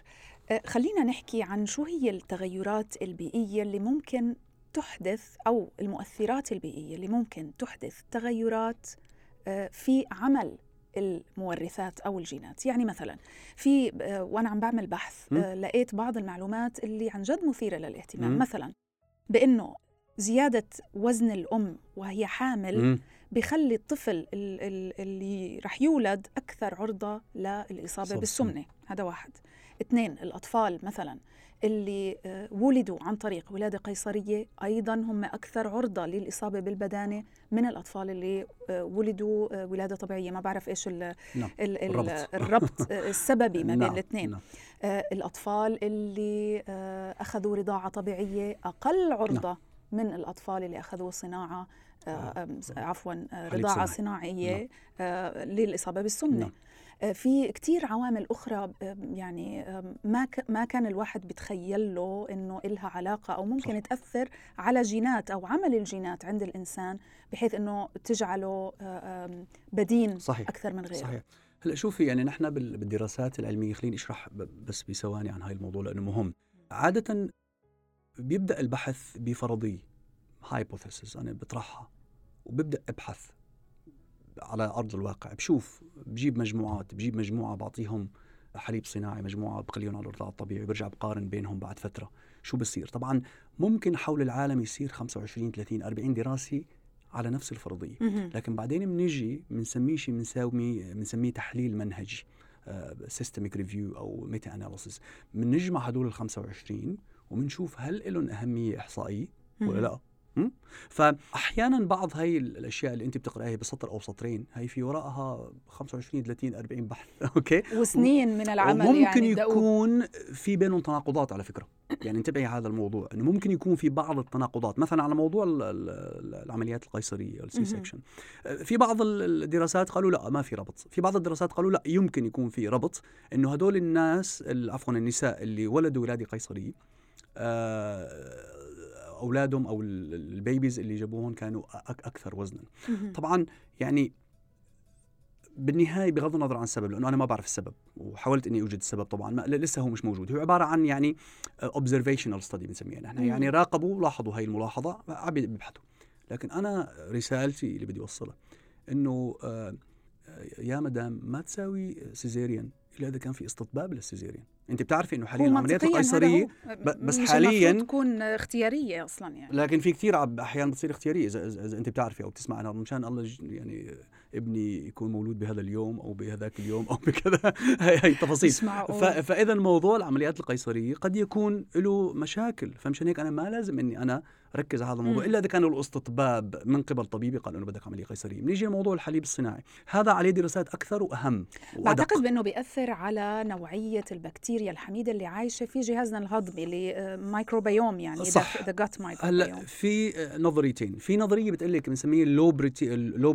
آه، خلينا نحكي عن شو هي التغيرات البيئية اللي ممكن تحدث أو المؤثرات البيئية اللي ممكن تحدث تغيرات آه، في عمل المورثات أو الجينات يعني مثلا في آه، وأنا عم بعمل بحث لقيت بعض المعلومات اللي عن جد مثيرة للاهتمام. مثلا بإنه زيادة وزن الأم وهي حامل مم. بخلي الطفل ال- ال- اللي رح يولد أكثر عرضة للإصابة إصابة بالسمنة. هذا واحد. اثنين الأطفال مثلا اللي آه، ولدوا عن طريق ولادة قيصرية أيضا هم أكثر عرضة للإصابة بالبدانة من الأطفال اللي آه، ولدوا آه، ولادة طبيعية. ما بعرف إيش ال نعم. ال ال الربط. الربط السببي ما بين نعم، الاثنين. نعم. الأطفال اللي أخذوا رضاعة طبيعية أقل عرضة من الأطفال اللي أخذوا صناعة عفوا آه، رضاعة صناعي. صناعية آه، للإصابة بالسمنة. نعم. آه، في كتير عوامل أخرى يعني ما ما كان الواحد بتخيل له إنه إلها علاقة أو ممكن صح. تأثر على جينات أو عمل الجينات عند الإنسان بحيث إنه تجعله بدين صحيح. أكثر من غيره. صحيح. هلأ شوفي يعني نحن بال- بالدراسات العلمية خليني أشرح ب- بس بثواني عن هاي الموضوع لأنه مهم. عادة بيبدأ البحث بفرضية هايبوثيسز أنا بطرحها. وببدأ أبحث على أرض الواقع بشوف بجيب مجموعات بجيب مجموعة بعطيهم حليب صناعي مجموعة بقليهم على الرضاعه الطبيعي برجع بقارن بينهم بعد فترة شو بصير طبعا ممكن حول العالم يصير 25 30 40 دراسه على نفس الفرضية. لكن بعدين بنيجي بنسميه شيء بنسميه بنسميه تحليل منهجي systematic review أو meta-analysis بنجمع هدول ال 25 وبنشوف هل لهم أهمية إحصائية ولا. لا? فأحيانا بعض هاي الأشياء اللي أنت بتقراها بسطر أو سطرين هي في وراءها 25 30 40 بحث. okay؟ وسنين من العمل وممكن يعني. يكون في بينهم تناقضات على فكرة. يعني انتبهي هذا الموضوع إنه ممكن يكون في بعض التناقضات. مثلا على موضوع ال- ال- العمليات القيصرية ال C-section في بعض ال- الدراسات قالوا لا ما في ربط. في بعض الدراسات قالوا لا يمكن يكون في ربط إنه هدول الناس ال- عفوا النساء اللي ولدوا ولادة قيصرية آه، أولادهم أو ال- ال babies اللي جابوهم كانوا أكثر وزنا. طبعا يعني بالنهاية بغض النظر عن السبب لأنه أنا ما بعرف السبب وحاولت إني أوجد السبب طبعا ما لسه هو مش موجود هو عبارة عن يعني observational study بنسميها نحن. يعني راقبوا لاحظوا هاي الملاحظة عم بيبحثوا لكن أنا رسالتي اللي بدي أوصلها إنه آه، يا مدام ما تساوي cesarean الا اذا كان في استطباب لل cesarean أنت بتعرفي إنه حاليا العمليات القيصريه بس حالياً- تكون اختيارية أصلا يعني. لكن في كثير أحيانا بتصير اختيارية اذا أنت بتعرفي أو بتسمع أنا مشان الله يعني ابني يكون مولود بهذا اليوم أو بهذاك اليوم أو بكذا هي التفاصيل فإذا موضوع العمليات القيصرية قد يكون له مشاكل فمشان هيك أنا ما لازم إني أنا ركز على هذا الموضوع مم. إلا إذا كان له استطباب من قبل طبيبي قال إنه بدك عملية قيصرية بنيجي لموضوع الحليب الصناعي هذا عليه دراسات أكثر وأهم وأدق. بعتقد بأنه بيأثر على نوعية البكتيريا الحميدة اللي عايشة في جهازنا الهضمي اللي آه، مايكروبيوم يعني صح. ذا هلأ مايكروبيوم في نظريتين في نظرية بتقول لك بنسميه ال low protein ال low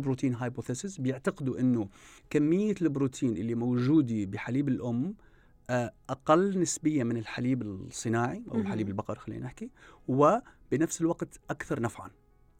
hypothesis بيعتقدوا إنه كمية البروتين اللي موجودة بحليب الأم آه، أقل نسبيا من الحليب الصناعي أو. الحليب البقر خلينا نحكي وبنفس الوقت أكثر نفعا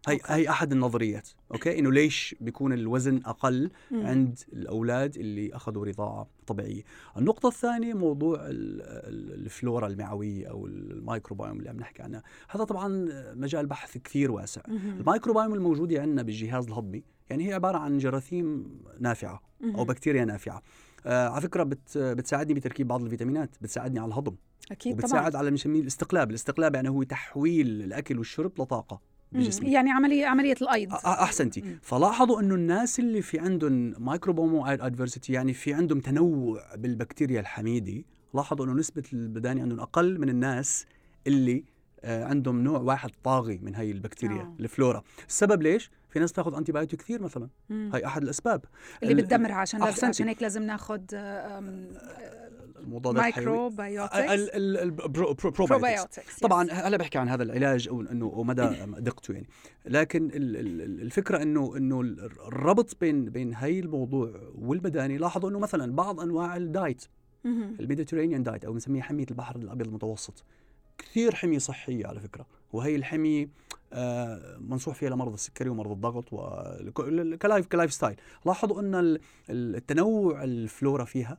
هي okay. هي أحد النظريات okay إنه ليش بيكون الوزن أقل مم. عند الأولاد اللي أخذوا رضاعة طبيعية. النقطة الثانية موضوع ال- ال- الفلورا المعوية أو الميكروبايوم اللي عم نحكي عنها، هذا طبعا مجال بحث كثير واسع. مهم. الميكروبايوم الموجوده عندنا بالجهاز الهضمي يعني هي عبارة عن جراثيم نافعة أو. بكتيريا نافعة. آه على فكرة بت بتساعدني بتركيب بعض الفيتامينات، بتساعدني على الهضم، أكيد طبعا وبتساعد على بنسميه الاستقلاب، الاستقلاب يعني هو تحويل الأكل والشرب لطاقة. بجسمي. يعني عمليه عملية الايض أحسنتي مم. فلاحظوا إنه الناس اللي في عندهم microbiome diversity يعني في عندهم تنوع بالبكتيريا الحميده لاحظوا إنه نسبة البدانة عندهم أقل من الناس اللي آه، عندهم نوع واحد طاغي من هي البكتيريا آه. الفلورا السبب ليش في ناس تاخذ antibiotic كثير مثلا. مم. هي أحد الأسباب. اللي ال- بتدمرها عشان لازم. عشان هيك لازم ناخذ المضادات ال probiotics probiotics طبعا هلا بحكي عن هذا العلاج أو إنه ومدى دقته يعني. لكن ال- ال- ال- الفكرة إنه إنه الربط بين بين هي الموضوع والبدانة لاحظوا إنه مثلا بعض أنواع ال diet ال Mediterranean diet أو بنسميها حمية البحر الأبيض المتوسط كثير حمية صحية على فكرة. وهي الحمية منصوح فيها لمرضى السكري ومرضى الضغط وك life ك lifestyle لاحظوا إن ال- ال- التنوع الفلورا فيها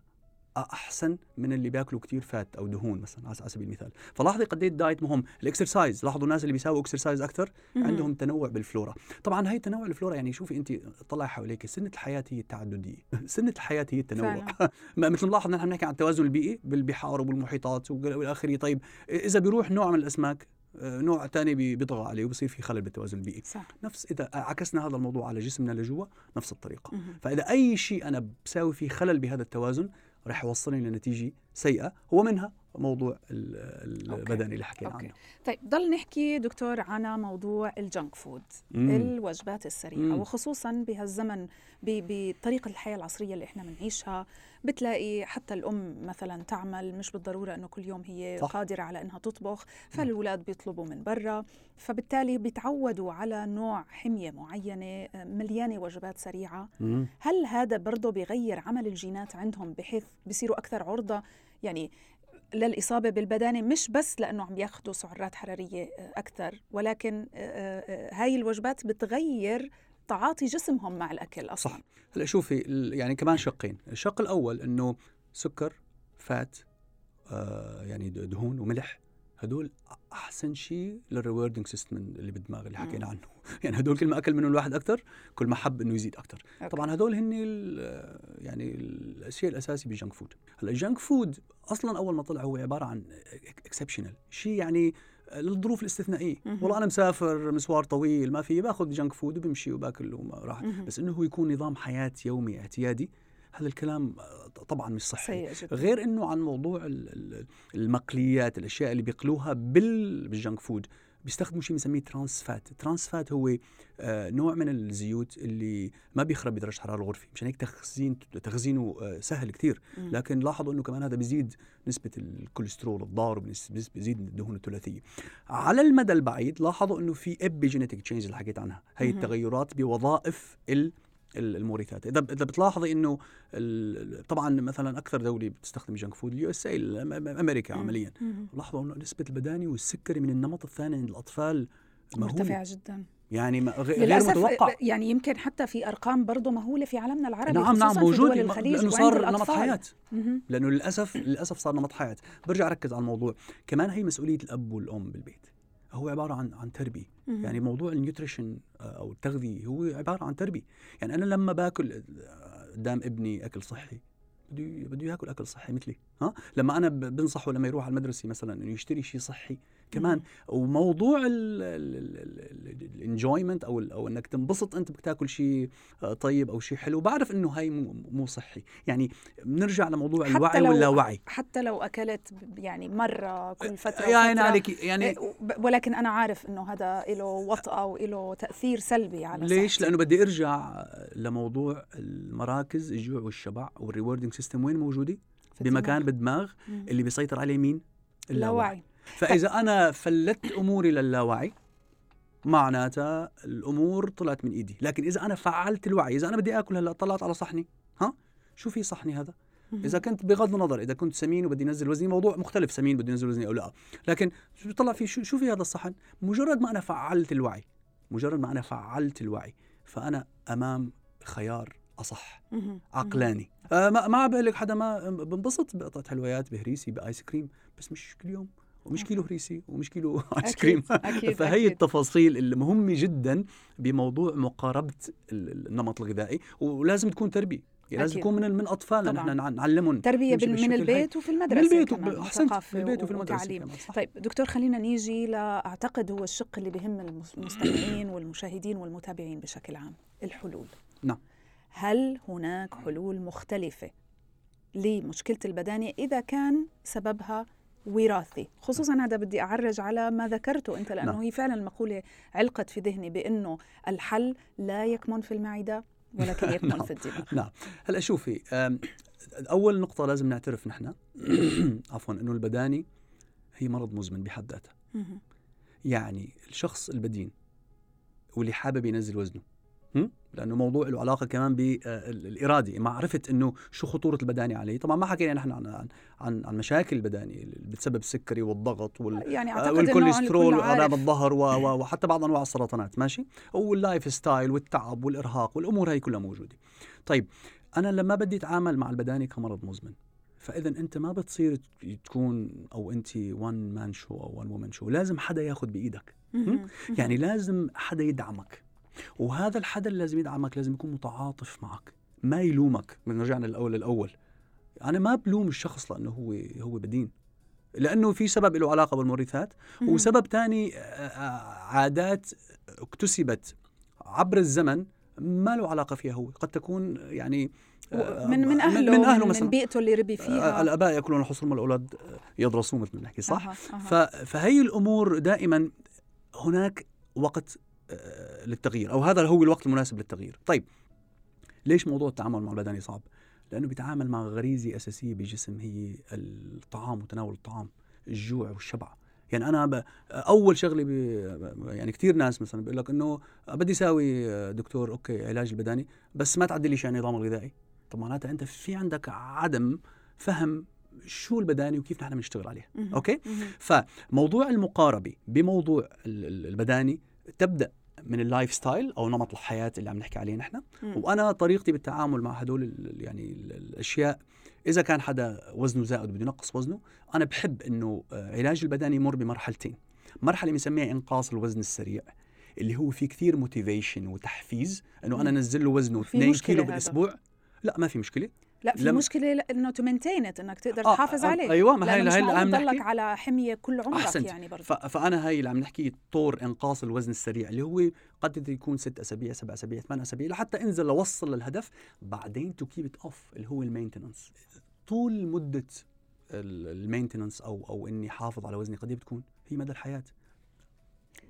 أحسن من اللي بياكلوا كتير fat أو دهون مثلا على سبيل المثال. فلاحظي قد إيه ال diet مهم. ال exercise. لاحظوا الناس اللي بيساووا exercise أكثر عندهم تنوع بالفلورا. طبعا هي تنوع الفلورا يعني شوفي انت طلعي حواليك سنة الحياة هي التعددية. سنة الحياة هي التنوع. ما مثل نلاحظ نحن بنحكي عن التوازن البيئي بالبحار وبالمحيطات وإلى آخره. طيب إذا بيروح نوع من الأسماك؟ آه، نوع ثاني بيطغى عليه وبصير في خلل بالتوازن البيئي. صح. نفس إذا عكسنا هذا الموضوع على جسمنا لجوا نفس الطريقة. مهم. فإذا أي شيء أنا بساوي فيه خلل بهذا التوازن رح يوصلني لنتيجة سيئة ومنها موضوع ال- okay. البداني اللي حكينا okay. عنه طيب ضل نحكي دكتور عن موضوع ال junk food مم. الوجبات السريعة مم. وخصوصا بهالزمن ب- بطريقة الحياة العصرية اللي إحنا بنعيشها بتلاقي حتى الأم مثلا تعمل مش بالضرورة أنه كل يوم هي صح. قادرة على أنها تطبخ فالولاد بيطلبوا من برا فبالتالي بيتعودوا على نوع حمية معينة آه، مليانة وجبات سريعة مم. هل هذا برضه بيغير عمل الجينات عندهم بحيث بيصيروا أكثر عرضة يعني للإصابة بالبدانة مش بس لأنه عم ياخذوا سعرات حرارية آه، أكثر ولكن آه، آه، هاي الوجبات بتغير تعاطي جسمهم مع الأكل أصلا. صح هلأ شوفي يعني كمان شقين. الشق الأول إنه سكر فات آه يعني دهون وملح. هدول أحسن شيء لل rewarding system اللي بالدماغ اللي حكينا. عنه يعني هدول كل ما أكل منهم الواحد أكثر كل ما حب إنه يزيد أكثر okay. طبعا هدول هن ال- يعني الشيء الاساسي بال junk food هلأ ال junk food أصلا أول ما طلع هو عبارة عن exceptional شيء يعني للظروف الاستثنائية. والله أنا مسافر مشوار طويل ما في باخذ junk food وبمشي وباكل وما راح مهم. بس إنه هو يكون نظام حياة يومي اعتيادي هذا الكلام طبعا مش صحي غير إنه عن موضوع ال- ال- المقليات الأشياء اللي بيقلوها بال- بال junk food بيستخدموا شيء بنسميه trans fat. trans fat هو آه، نوع من الزيوت اللي ما بيخرب بدرجه حرارة الغرفة مشان هيك تخزين تخزينه آه، سهل كثير. لكن لاحظوا إنه كمان هذا بيزيد نسبة الكوليسترول الضار وبيزيد الدهون الثلاثية. على المدى البعيد لاحظوا إنه في epigenetic change اللي حكيت عنها. هي. التغيرات بوظائف ال ال- المورثات إذا إذا بتلاحظي إنه طبعا مثلا أكثر دولة بتستخدم junk food ال USA أمريكا. عمليا. لاحظوا إنه نسبة البداني والسكري من النمط الثاني عند الأطفال مهولة. مرتفعة جدا يعني غير للأسف متوقع يعني يمكن حتى في أرقام برضه مهولة في عالمنا العربي نعم نعم موجود في دول الخليج لأنه صار نمط. حياة. لأنه للأسف للأسف صار نمط حياة برجع أركز على الموضوع كمان هي مسؤولية الأب والأم بالبيت هو عبارة عن عن تربية. يعني موضوع ال nutrition آه، أو التغذية هو عبارة عن تربية. يعني أنا لما باكل آه، قدام ابني أكل صحي بده بده ياكل أكل صحي مثلي ها؟ لما أنا بنصحه لما يروح على المدرسة مثلا إنه يشتري شيء صحي كمان وموضوع ال enjoyment أو ال- أو إنك تنبسط أنت بدك تاكل شيء آه، طيب أو شيء حلو بعرف إنه هاي مو مو صحي يعني بنرجع لموضوع الوعي لو- واللاوعي حتى لو أكلت يعني مرة كل فترة يا عيني عليك يعني ولكن أنا عارف إنه هذا له وطأة وله تأثير سلبي على ليش؟ صحتي. لأنه بدي أرجع لموضوع المراكز الجوع والشبع وال rewarding system وين موجودة؟ في بمكان الدماغ. بالدماغ. اللي بيسيطر عليه مين؟ اللاوعي فإذا أنا فلت أموري للاوعي معناتها الأمور طلعت من إيدي. لكن إذا أنا فعلت الوعي إذا أنا بدي آكل هلأ طلعت على صحني. ها؟ شو في صحني هذا. إذا كنت بغض النظر إذا كنت سمين وبدي انزل وزني موضوع مختلف سمين بدي انزل وزني أو لأ. لكن شو طلع في شو, شو في هذا الصحن؟ مجرد ما أنا فعلت الوعي مجرد ما أنا فعلت الوعي فأنا أمام خيار أصح. عقلاني. آه ما ما بقول حدا ما بنبسط بقطعة حلويات بهريسي بآيس كريم بس مش كل يوم. ومش كيلو هريسي ومش كيلو آيس كريم أكيد، فهي أكيد. التفاصيل المهمه جدا بموضوع مقاربة ال- النمط الغذائي ولازم تكون تربية يعني لازم أكيد. تكون من من اطفالنا. نحن نع- نعلمهم تربية من. البيت وفي المدرسة من البيت وثقافة من البيت وفي وتعليم صح. طيب دكتور خلينا نيجي لاعتقد هو الشق اللي بهم المس- المستمعين والمشاهدين والمتابعين بشكل عام الحلول نعم. هل هناك حلول مختلفة لمشكلة البدانه إذا كان سببها وراثي خصوصا هذا بدي أعرج على ما ذكرته أنت لأنه نعم. هي فعلا المقولة علقت في ذهني بأنه الحل لا يكمن في المعدة ولكن يكمن نعم. في الدماغ نعم هلا شوفي أم، أول نقطة لازم نعترف نحن عفوا إنه البداني هي مرض مزمن بحد ذاتها مهم. يعني الشخص البدين واللي حابب ينزل وزنه؟ لأنه موضوع له علاقة كمان بالاراده معرفة إنه شو خطورة البداني عليه. طبعا ما حكينا نحن عن عن عن, عن مشاكل البداني اللي بتسبب السكري والضغط وال يعني آه، أعتقد والكوليسترول والام الظهر وحتى بعض أنواع السرطانات ماشي؟ وال life style والتعب والإرهاق والأمور هاي كلها موجودة. طيب أنا لما بدي أتعامل مع البداني كمرض مزمن فإذا أنت ما بتصير تكون أو أنت one man show أو one woman show لازم حدا ياخذ بإيدك. يعني لازم حدا يدعمك. وهذا الحدا اللي لازم يدعمك لازم يكون متعاطف معك ما يلومك. من رجعنا للاول الأول أنا ما بلوم الشخص لأنه هو هو بدين. لأنه في سبب له علاقة بالمورثات. وسبب آه، عادات اكتسبت عبر الزمن ما له علاقة فيها هو. قد تكون يعني آه، من من أهله من أهله من, مثلا. من بيئته اللي ربي آه، فيها. الآباء يأكلون الحصول والاولاد يدرسون مثل ما نحكي صح؟ أها. ف- فهي الأمور دائما هناك وقت للتغيير أو هذا هو الوقت المناسب للتغيير. طيب ليش موضوع التعامل مع البداني صعب؟ لأنه بيتعامل مع غريزة أساسية بالجسم هي الطعام وتناول الطعام الجوع والشبع. يعني أنا ب... أول شغلة ب... يعني كثير ناس مثلا بيقول لك إنه بدي أساوي آه، دكتور okay علاج البداني بس ما تعدل لي عن النظام الغذائي طب معناتها أنت في عندك عدم فهم شو البداني وكيف نحن بنشتغل عليه. okay. فموضوع المقاربة بموضوع ال- ال- البداني تبدأ من ال life style أو نمط الحياة اللي عم نحكي عليه نحن. وأنا طريقتي بالتعامل مع هدول ال- يعني ال- الأشياء إذا كان حدا وزنه زائد وبده ينقص وزنه أنا بحب إنه آه، علاج البداني يمر بمرحلتين مرحلة بنسميها إنقاص الوزن السريع اللي هو في كثير motivation وتحفيز إنه أنا. أنزل له وزنه وفي 2 مشكلة كيلو هذا. بالأسبوع لا ما في مشكلة لا في لما- مشكلة لا- إنه to maintain it إنك تقدر آه، تحافظ آه، عليه. أيوة، ما هي- هي اللي عم نحكي. على حمية كل عمرك أحسنت. يعني برضه ف... فأنا هاي اللي عم نحكي طور إنقاص الوزن السريع اللي هو قد يكون ست أسابيع سبع أسابيع ثمان أسابيع لحتى انزل لوصل للهدف بعدين to keep off اللي هو ال maintenance طول مدة ال maintenance أو أو إني حافظ على وزني قد إيه بتكون؟ هي مدى الحياة.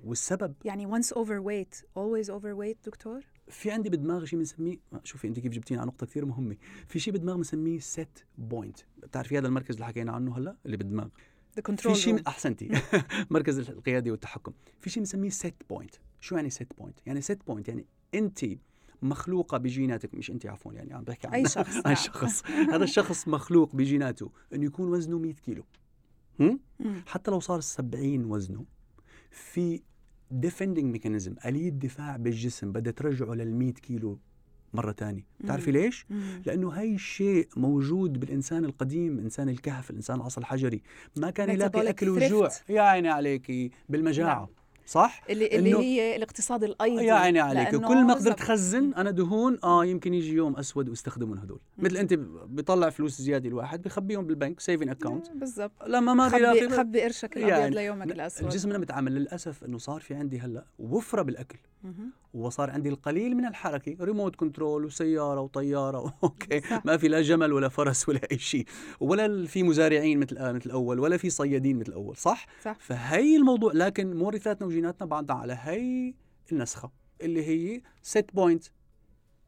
والسبب؟ يعني once overweight always overweight دكتور؟ في عندي بدماغي شيء بنسميه شوفي انت كيف جبتيني على نقطة كثير مهمة. في شيء بدماغ بنسميه set point بتعرفي هذا المركز اللي حكينا عنه هلا؟ اللي بالدماغ the في شيء أحسنتي. مركز القياده والتحكم. في شيء بنسميه set point شو يعني set point يعني set point يعني انت مخلوقة بجيناتك مش انت عفوا يعني عم بحكي عن أي شخص، أي نعم. شخص. هذا الشخص مخلوق بجيناته إنه يكون وزنه 100 كيلو. حتى لو صار 70 وزنه في defending mechanism آلية دفاع بالجسم بدها ترجعه لل 100 كيلو مرة تانية بتعرفي. ليش؟ لأنه هاي الشيء موجود بالإنسان القديم إنسان الكهف الإنسان العصر الحجري ما كان يلاقي أكل وجوع. يا عيني عليكي بالمجاعة نعم. صح؟ اللي اللي إنه- هي الاقتصاد الأيضي يا عيني عليك. كل ما قدرت. تخزن أنا دهون آه يمكن يجي يوم أسود واستخدمهم هدول. مثل أنت بيطلع فلوس زيادة الواحد بخبيهم بالبنك saving account بالضبط. لما ما خبي خبي قرشك الأبيض يعني ليومك الأسود. جسمنا متعامل للأسف إنه صار في عندي هلأ وفرة بالأكل. وصار عندي القليل من الحركة remote control وسيارة وطيارة. okay. صح. ما في لا جمل ولا فرس ولا أي شيء. ولا في مزارعين مثل آه مثل الأول ولا في صيادين مثل الأول صح؟ صح. فهي الموضوع لكن مورثاتنا وجيناتنا بعدنا على هي النسخة اللي هي set point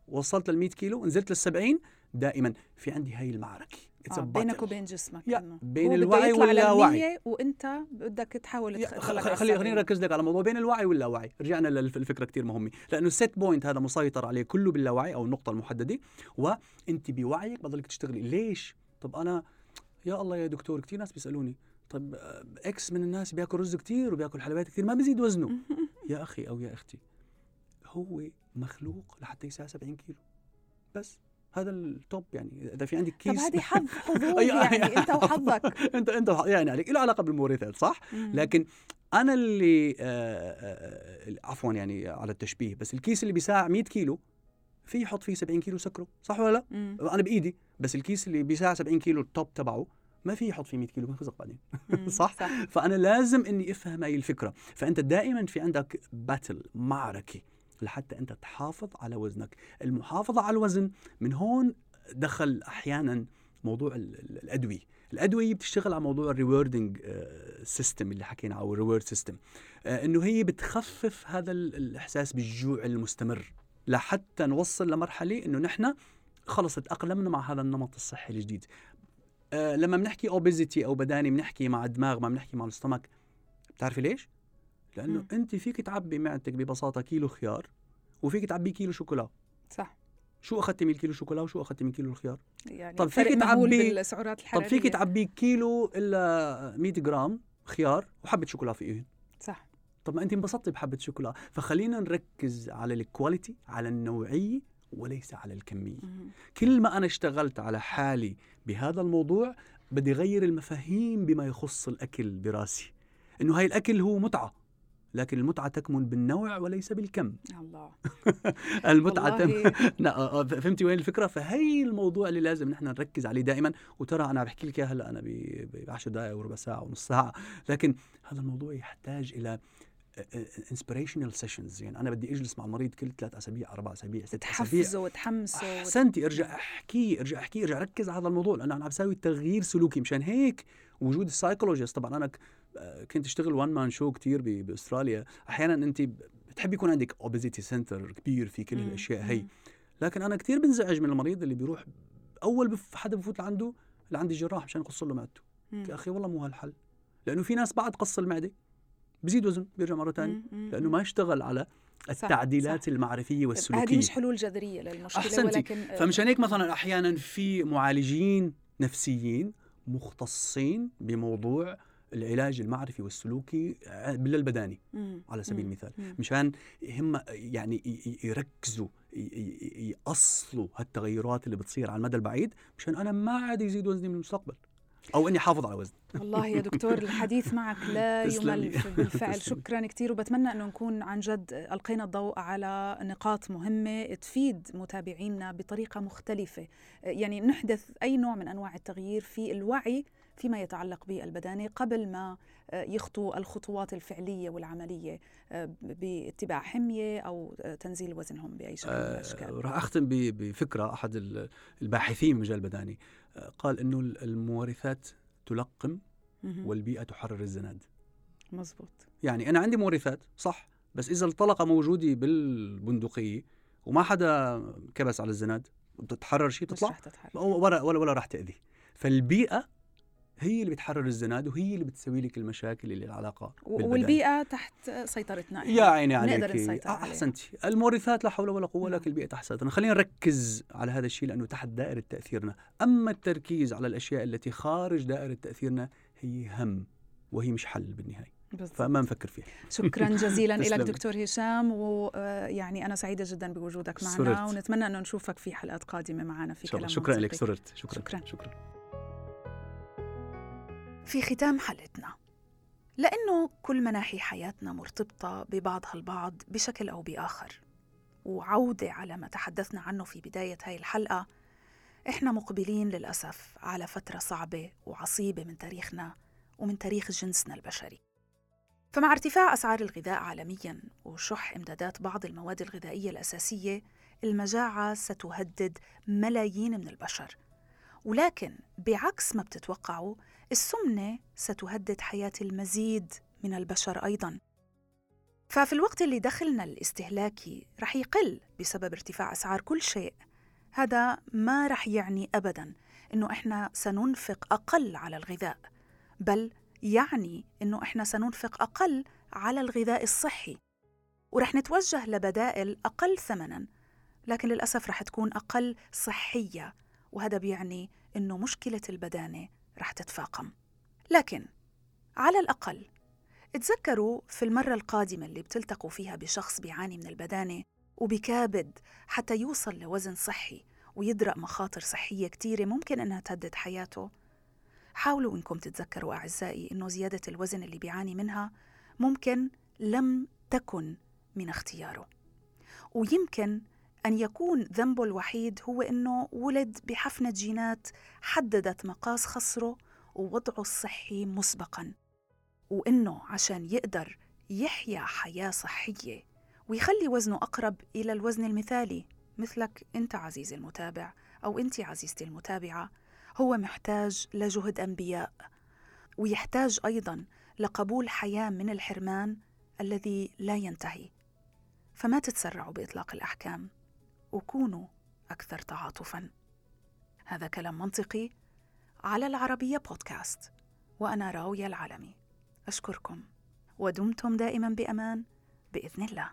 وصلت لل 100 كيلو نزلت لل 70 دائما في عندي هي المعركة. آه بينك. وبين جسمك إنه. بين الوعي واللاوعي. وأنت بدك تحاول خلي خليني. نركز لك على موضوع بين الوعي واللاوعي. رجعنا للفكرة كثير مهمة. لأنه ال set point هذا مسيطر عليه كله باللاوعي أو النقطة المحددة. وأنت بوعيك بضلك تشتغلي. ليش؟ طب أنا يا الله يا دكتور كثير ناس بيسألوني. طب آه، X من الناس بياكل رز كثير وبياكل حلويات كثير ما بيزيد وزنه. يا أخي أو يا أختي هو مخلوق لحتى يساوي 70 كيلو. بس هذا ال top يعني إذا في عندك طب كيس هذه حظ حظوظ أي- يعني أنت وحظك. أنت أنت يعني عليك له علاقة بالمورثات صح. لكن أنا اللي آه، آه، آه، عفوا يعني على التشبيه بس الكيس اللي بيساع 100 كيلو في يحط فيه 70 كيلو سكره صح ولا لا. أنا بإيدي بس الكيس اللي بيساع 70 كيلو ال top تبعه ما في يحط فيه 100 كيلو بنخزق بعدين. مم. صح؟ صح. فأنا لازم إني أفهم هاي الفكرة. فأنت دائما في عندك battle معركة لحتى أنت تحافظ على وزنك. المحافظة على الوزن من هون دخل أحيانا موضوع ال- ال- الأدوية. الأدوية بتشتغل على موضوع ال rewarding system اللي حكينا أو ال reward system إنه هي بتخفف هذا ال- الإحساس بالجوع المستمر لحتى نوصل لمرحلة إنه نحن خلص تأقلمنا مع هذا النمط الصحي الجديد. آه، لما بنحكي obesity أو بدانة بنحكي مع دماغ ما بنحكي مع ال stomach بتعرفي ليش؟ لأنه مم. انت فيك تعبي معدتك ببساطة كيلو خيار وفيك تعبي كيلو شوكولا. صح. شو أخذتي من الكيلو شوكولا وشو أخذتي من كيلو الخيار؟ يعني طب فيك تعبي- بالسعرات طب الحرارية. فيك تعبي كيلو إلا 100 جرام خيار وحبة شوكولا فيهن صح. طب ما انت انبسطتي بحبة شوكولا. فخلينا نركز على ال quality على النوعية وليس على الكمية. مم. كل ما أنا اشتغلت على حالي بهذا الموضوع بدي غير المفاهيم بما يخص الأكل براسي. إنه هاي الأكل هو متعة لكن المتعة تكمن بالنوع وليس بالكم. الله. المتعة تم... لا آه، آه، فهمتي وين الفكرة؟ فهي الموضوع اللي لازم نحن نركز عليه دائما. وترى أنا بحكي لك هلأ أنا ب 10 دقائق وربع ساعة ونص ساعة. لكن هذا الموضوع يحتاج إلى inspirational sessions يعني أنا بدي أجلس مع المريض كل ثلاث أسابيع أربع أسابيع ست أسابيع. تحفزه وتحمسه وت- أحسنتي أرجع أحكي أرجع أحكي أرجع ركز على هذا الموضوع لأنه أنا عم بساوي تغيير سلوكي. مشان هيك وجود ال psychologist طبعا أنا آه، كنت أشتغل one man show كثير بأستراليا. أحيانا أنت بتحب يكون عندك obesity center كبير في كل. الأشياء هي. لكن أنا كثير بنزعج من المريض اللي بيروح أول حدا بفوت لعنده لعند الجراح مشان يقص له معدته. يا أخي والله مو هالحل. لأنه في ناس بعد قص المعدة. بزيد وزن بيرجع مرة ثانية. لأنه ما اشتغل على التعديلات صح. المعرفية والسلوكية هذه مش حلول جذرية للمشكلة أحسنتي. ولكن آه، فمشان هيك مثلا أحيانا في معالجين نفسيين مختصين بموضوع العلاج المعرفي والسلوكي ع- للبداني. على سبيل مم. المثال مم. مشان هم يعني يركزوا يأصلوا هالتغيرات اللي بتصير على المدى البعيد مشان أنا ما عاد يزيد وزني من المستقبل أو إني احافظ على وزني. والله يا دكتور الحديث معك لا. يمل بالفعل. شكرا كثير وبتمنى إنه نكون عن جد ألقينا الضوء على نقاط مهمة تفيد متابعينا بطريقة مختلفة. يعني نحدث أي نوع من أنواع التغيير في الوعي فيما يتعلق بالبدانه قبل ما يخطوا الخطوات الفعلية والعملية باتباع حمية أو تنزيل وزنهم بأي شكل من آه، الأشكال. راح أختم بفكرة أحد ال- الباحثين بمجال البداني آه، قال إنه ال- المورثات تلقم. والبيئة تحرر الزناد. مزبوط يعني أنا عندي مورثات صح بس إذا الطلقة موجودة بالبندقية وما حدا كبس على الزناد بتتحرر شيء مش تطلع ولا ولا ولا راح تأذي. فالبيئة هي اللي بتحرر الزناد وهي اللي بتسوي لك المشاكل اللي العلاقة بالبدن. والبيئة تحت سيطرتنا. يا عيني نقدر عليك نسيطر. احسنتي المورثات لا حول ولا قوة نعم. لكن البيئة تحت سيطرتنا خلينا نركز على هذا الشيء لأنه تحت دائرة تأثيرنا أما التركيز على الأشياء التي خارج دائرة تأثيرنا هي هم وهي مش حل بالنهاية بالضبط. فما نفكر فيها شكرا جزيلا لك. دكتور هشام ويعني أنا سعيدة جدا بوجودك معنا سررت. ونتمنى انه نشوفك في حلقات قادمة معنا في. كلام شكرا. لك سررت شكرا شكراً. شكرا في ختام حلقتنا. لأنه كل مناحي حياتنا مرتبطة ببعضها البعض بشكل أو بآخر. وعودة على ما تحدثنا عنه في بداية هاي الحلقة إحنا مقبلين للأسف على فترة صعبة وعصيبة من تاريخنا ومن تاريخ جنسنا البشري. فمع ارتفاع أسعار الغذاء عالمياً وشح إمدادات بعض المواد الغذائية الأساسية المجاعة ستهدد ملايين من البشر. ولكن بعكس ما بتتوقعوا السمنة ستهدد حياة المزيد من البشر أيضاً. ففي الوقت اللي دخلنا الاستهلاكي رح يقل بسبب ارتفاع أسعار كل شيء. هذا ما رح يعني أبداً إنه إحنا سننفق أقل على الغذاء بل يعني إنه إحنا سننفق أقل على الغذاء الصحي. ورح نتوجه لبدائل أقل ثمناً لكن للأسف رح تكون أقل صحية. وهذا بيعني إنه مشكلة البدانة رح تتفاقم. لكن على الأقل تذكروا في المرة القادمة اللي بتلتقوا فيها بشخص بيعاني من البدانة وبكابد حتى يوصل لوزن صحي ويدرأ مخاطر صحية كتيرة ممكن إنها تهدد حياته. حاولوا إنكم تتذكروا أعزائي إنه زيادة الوزن اللي بيعاني منها ممكن لم تكن من اختياره. ويمكن أن يكون ذنبه الوحيد هو أنه ولد بحفنة جينات حددت مقاس خصره ووضعه الصحي مسبقاً. وإنه عشان يقدر يحيا حياة صحية ويخلي وزنه أقرب إلى الوزن المثالي مثلك أنت عزيزي المتابع أو أنت عزيزتي المتابعة هو محتاج لجهد أنبياء. ويحتاج أيضا لقبول حياة من الحرمان الذي لا ينتهي. فما تتسرعوا بإطلاق الأحكام. وكونوا أكثر تعاطفا. هذا كلام منطقي على العربية بودكاست وأنا راوية العالمي. أشكركم ودمتم دائما بأمان بإذن الله.